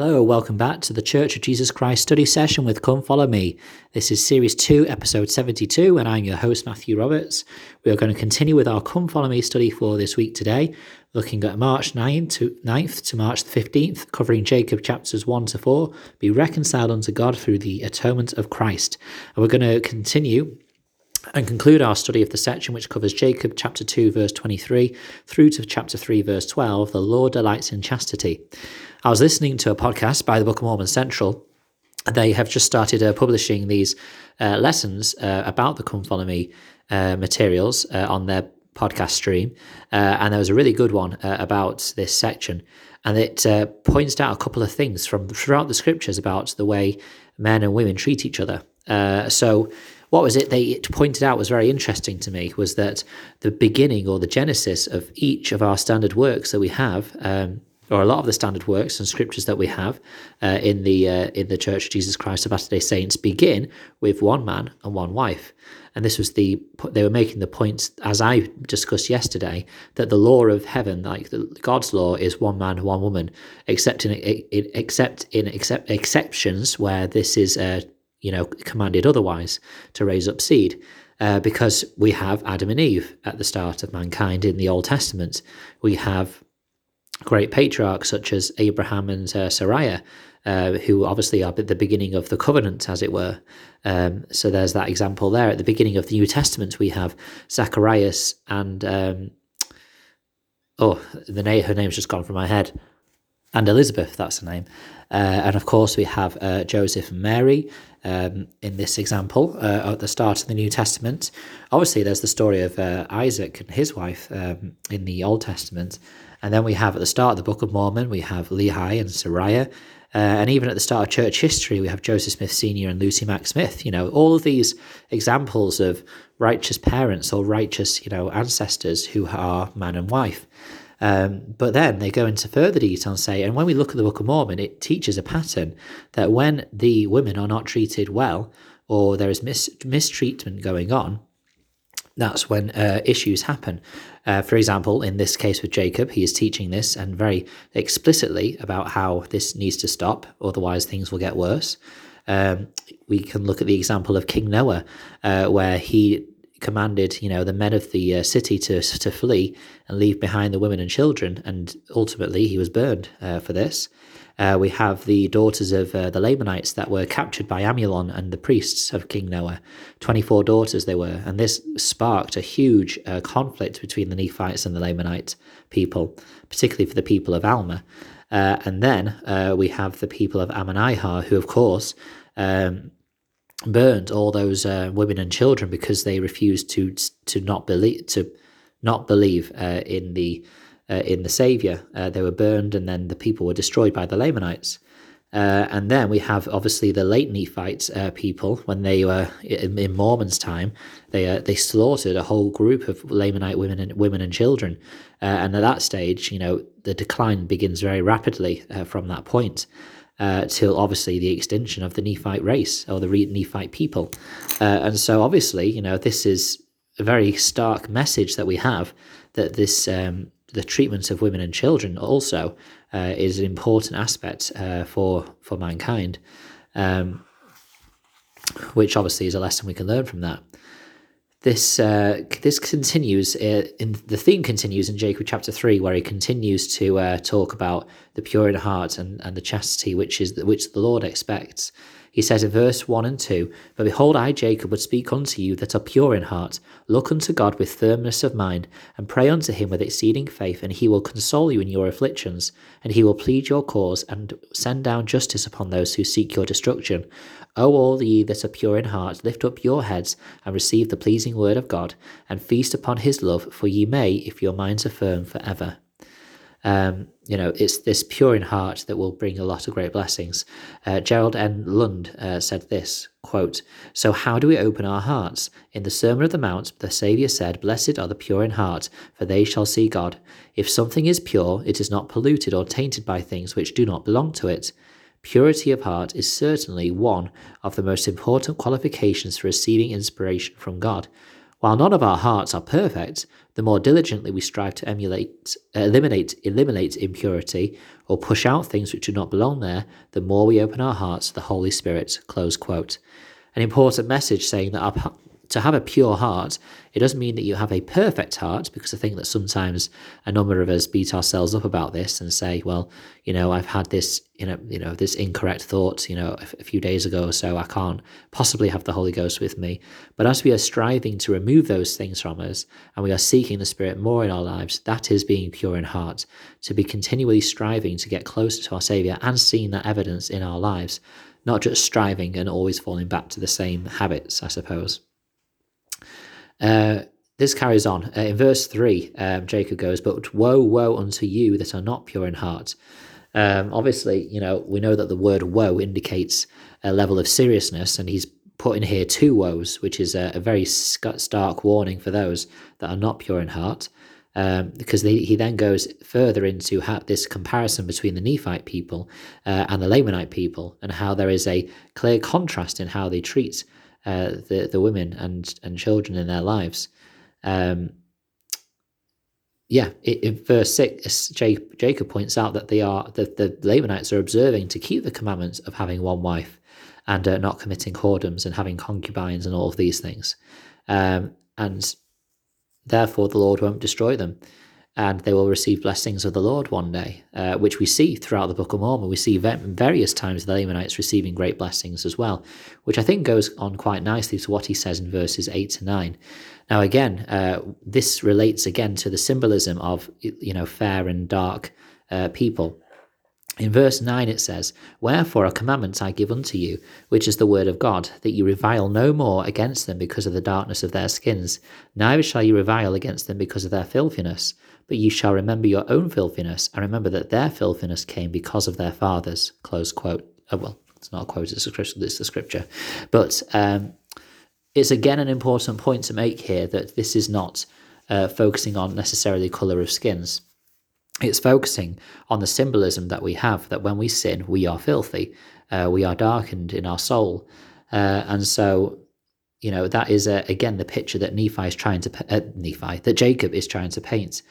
Hello, welcome back to the Church of Jesus Christ study session with Come Follow Me. This is Series 2, Episode 72, and I'm your host, Matthew Roberts. We are going to continue with our Come Follow Me study for this week today, looking at March 9th to, 9th to March the 15th, covering Jacob chapters 1 to 4, Be reconciled unto God through the atonement of Christ. And we're going to continue and conclude our study of the section which covers Jacob chapter 2 verse 23 through to chapter 3 verse 12 the Lord delights in chastity. I was listening to a podcast by the Book of Mormon Central. They have just started uh, publishing these uh, lessons uh, about the Come Follow Me uh, materials uh, on their podcast stream uh, and there was a really good one about this section. And it points out a couple of things from throughout the scriptures about the way men and women treat each other. So what was it they pointed out was very interesting to me was that the beginning or the genesis of each of our standard works that we have um, or a lot of the standard works and scriptures that we have uh, in the uh, in the Church of Jesus Christ of Latter Day Saints begin with one man and one wife, and this was the they were making the point as I discussed yesterday that the law of heaven, like the, God's law, is one man one woman, except in, in except in except exceptions where this is uh, you know, commanded otherwise to raise up seed. Uh, because we have Adam and Eve at the start of mankind in the Old Testament. We have great patriarchs such as Abraham and uh, uh, who obviously are at the beginning of the covenant, as it were. Um, so there's that example there. At the beginning of the New Testament, we have Zacharias and um, oh, the name her name's just gone from my head, and Elizabeth. That's the name. Uh, and of course, we have uh, Joseph and Mary um, in this example uh, at the start of the New Testament. Obviously, there's the story of uh, Isaac and his wife um, in the Old Testament. And then we have at the start of the Book of Mormon, we have Lehi and Sariah. Uh, and even at the start of church history, we have Joseph Smith Sr. and Lucy Mack Smith. You know, all of these examples of righteous parents or righteous, you know, ancestors who are man and wife. Um, but then they go into further detail and say, and when we look at the Book of Mormon, it teaches a pattern that when the women are not treated well or there is mis- mistreatment going on, that's when uh, issues happen. Uh, for example, in this case with Jacob, he is teaching this and very explicitly about how this needs to stop, otherwise, things will get worse. Um, we can look at the example of King Noah, uh, where he commanded, you know, the men of the uh, city to to flee and leave behind the women and children, and ultimately he was burned uh, for this. Uh, we have the daughters of uh, the Lamanites that were captured by Amulon and the priests of King Noah. 24 daughters they were, and this sparked a huge uh, conflict between the Nephites and the Lamanite people, particularly for the people of Alma. Uh, and then we have the people of Ammonihah, who, of course, um, burned all those uh, women and children because they refused to to not believe to not believe uh, in the uh, in the Savior. Uh, they were burned, and then the people were destroyed by the Lamanites. Uh, and then we have obviously the late Nephite uh, people when they were in, in Mormon's time. They they slaughtered a whole group of Lamanite women and women and children. and at that stage, you know, the decline begins very rapidly from that point uh, till obviously the extinction of the Nephite race or the Nephite people. Uh, and so, obviously, you know, this is a very stark message that we have that this um, the treatment of women and children also uh, is an important aspect uh, for for mankind, um, which obviously is a lesson we can learn from that this uh, this continues uh, in the theme continues in Jacob chapter three, where he continues to uh, talk about the pure in heart and, and the chastity which is which the Lord expects. He says in verse 1 and 2 But behold, I, Jacob, would speak unto you that are pure in heart. Look unto God with firmness of mind, and pray unto him with exceeding faith, and he will console you in your afflictions, and he will plead your cause, and send down justice upon those who seek your destruction. O all ye that are pure in heart, lift up your heads, and receive the pleasing word of God, and feast upon his love, for ye may, if your minds are firm, for ever. Um, you know, it's this pure in heart that will bring a lot of great blessings. Uh, Gerald N. Lund uh, said this quote, So, how do we open our hearts? In the Sermon of the Mount, the Saviour said, Blessed are the pure in heart, for they shall see God. If something is pure, it is not polluted or tainted by things which do not belong to it. Purity of heart is certainly one of the most important qualifications for receiving inspiration from God. While none of our hearts are perfect, the more diligently we strive to emulate, eliminate, eliminate impurity or push out things which do not belong there, the more we open our hearts to the Holy Spirit. Close quote. An important message saying that our, to have a pure heart, it doesn't mean that you have a perfect heart, because I think that sometimes a number of us beat ourselves up about this and say, well, you know, I've had this, you know, you know, this incorrect thought, you know, a, few days ago, or so I can't possibly have the Holy Ghost with me. But as we are striving to remove those things from us, and we are seeking the Spirit more in our lives, that is being pure in heart. To be continually striving to get closer to our Saviour and seeing that evidence in our lives, not just striving and always falling back to the same habits, I suppose. Uh, this carries on. Uh, in verse 3, um, Jacob goes, But woe, woe unto you that are not pure in heart. Um, obviously, you know, we know that the word woe indicates a level of seriousness, and he's put in here two woes, which is a, a very stark warning for those that are not pure in heart. Um, because he, he then goes further into this comparison between the Nephite people uh, and the Lamanite people, and how there is a clear contrast in how they treat uh, the the women and and children in their lives. Um, yeah, in verse six, Jacob points out that they are that the Lamanites are observing to keep the commandments of having one wife, and uh, not committing whoredoms and having concubines and all of these things, um, and therefore the Lord won't destroy them and they will receive blessings of the Lord one day, uh, which we see throughout the Book of Mormon. We see various times the Lamanites receiving great blessings as well, which I think goes on quite nicely to what he says in verses 8 to 9. Now, again, uh, this relates again to the symbolism of, you know, fair and dark uh, people. In verse 9 it says, Wherefore a commandment I give unto you, which is the word of God, that you revile no more against them because of the darkness of their skins, neither shall you revile against them because of their filthiness but you shall remember your own filthiness, and remember that their filthiness came because of their fathers. Close quote. Oh, well, it's not a quote, it's a scripture. It's the scripture. But um, it's again an important point to make here that this is not uh, focusing on necessarily colour of skins. It's focusing on the symbolism that we have that when we sin, we are filthy, uh, we are darkened in our soul. Uh, and so you know that is uh, again the picture that Nephi is trying to uh, Nephi that Jacob is trying to paint.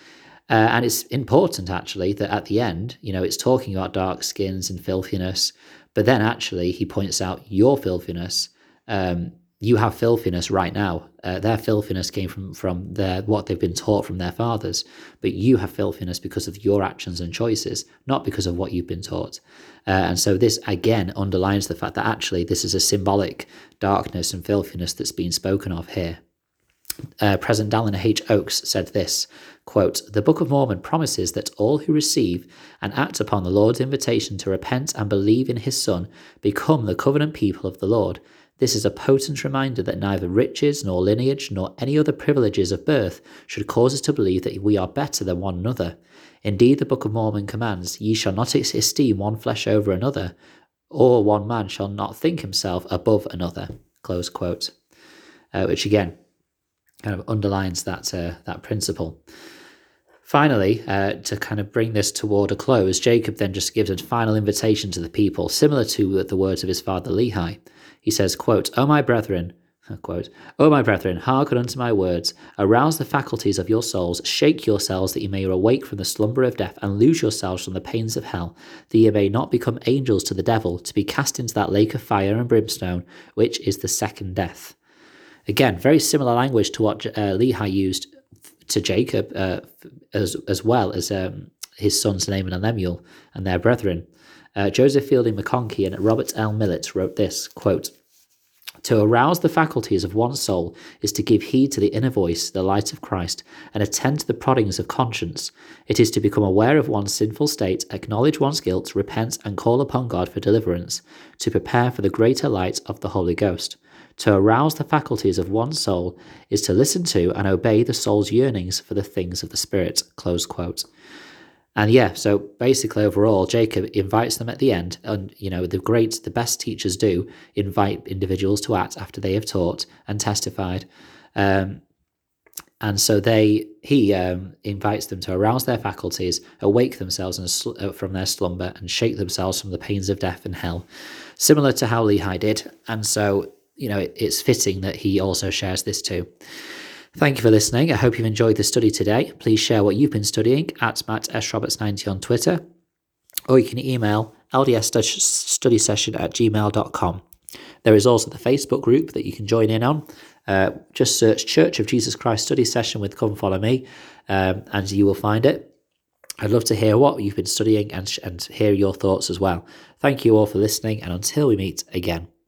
Uh, and it's important actually that at the end, you know, it's talking about dark skins and filthiness, but then actually he points out your filthiness. Um, you have filthiness right now. Uh, their filthiness came from from their what they've been taught from their fathers, but you have filthiness because of your actions and choices, not because of what you've been taught. Uh, and so this again underlines the fact that actually this is a symbolic darkness and filthiness that's being spoken of here. Uh, President Dallin H. Oaks said this quote, The Book of Mormon promises that all who receive and act upon the Lord's invitation to repent and believe in his Son become the covenant people of the Lord. This is a potent reminder that neither riches, nor lineage, nor any other privileges of birth should cause us to believe that we are better than one another. Indeed, the Book of Mormon commands, Ye shall not esteem one flesh over another, or one man shall not think himself above another. Close quote. Uh, which again kind of underlines that uh, that principle. Finally, uh, to kind of bring this toward a close, Jacob then just gives a final invitation to the people, similar to the words of his father Lehi. He says, quote, O my brethren, quote, O my brethren, hearken unto my words, arouse the faculties of your souls, shake yourselves that ye may awake from the slumber of death, and lose yourselves from the pains of hell, that ye may not become angels to the devil, to be cast into that lake of fire and brimstone, which is the second death. Again, very similar language to what uh, Lehi used to Jacob, uh, as as well as um, his sons Laman and Lemuel and their brethren. Uh, Joseph Fielding McConkie and Robert L. Millet wrote this quote. To arouse the faculties of one's soul is to give heed to the inner voice, the light of Christ, and attend to the proddings of conscience. It is to become aware of one's sinful state, acknowledge one's guilt, repent, and call upon God for deliverance, to prepare for the greater light of the Holy Ghost. To arouse the faculties of one's soul is to listen to and obey the soul's yearnings for the things of the Spirit. Close quote. And yeah, so basically overall, Jacob invites them at the end, and you know, the great, the best teachers do invite individuals to act after they have taught and testified. Um, and so they he um, invites them to arouse their faculties, awake themselves sl- uh, from their slumber, and shake themselves from the pains of death and hell, similar to how Lehi did. And so you know, it, it's fitting that he also shares this too. Thank you for listening. I hope you've enjoyed the study today. Please share what you've been studying at Matt S. Roberts 90 on Twitter, or you can email lds study session at gmail.com. There is also the Facebook group that you can join in on. Uh, just search Church of Jesus Christ Study Session with Come Follow Me, um, and you will find it. I'd love to hear what you've been studying and, and hear your thoughts as well. Thank you all for listening, and until we meet again.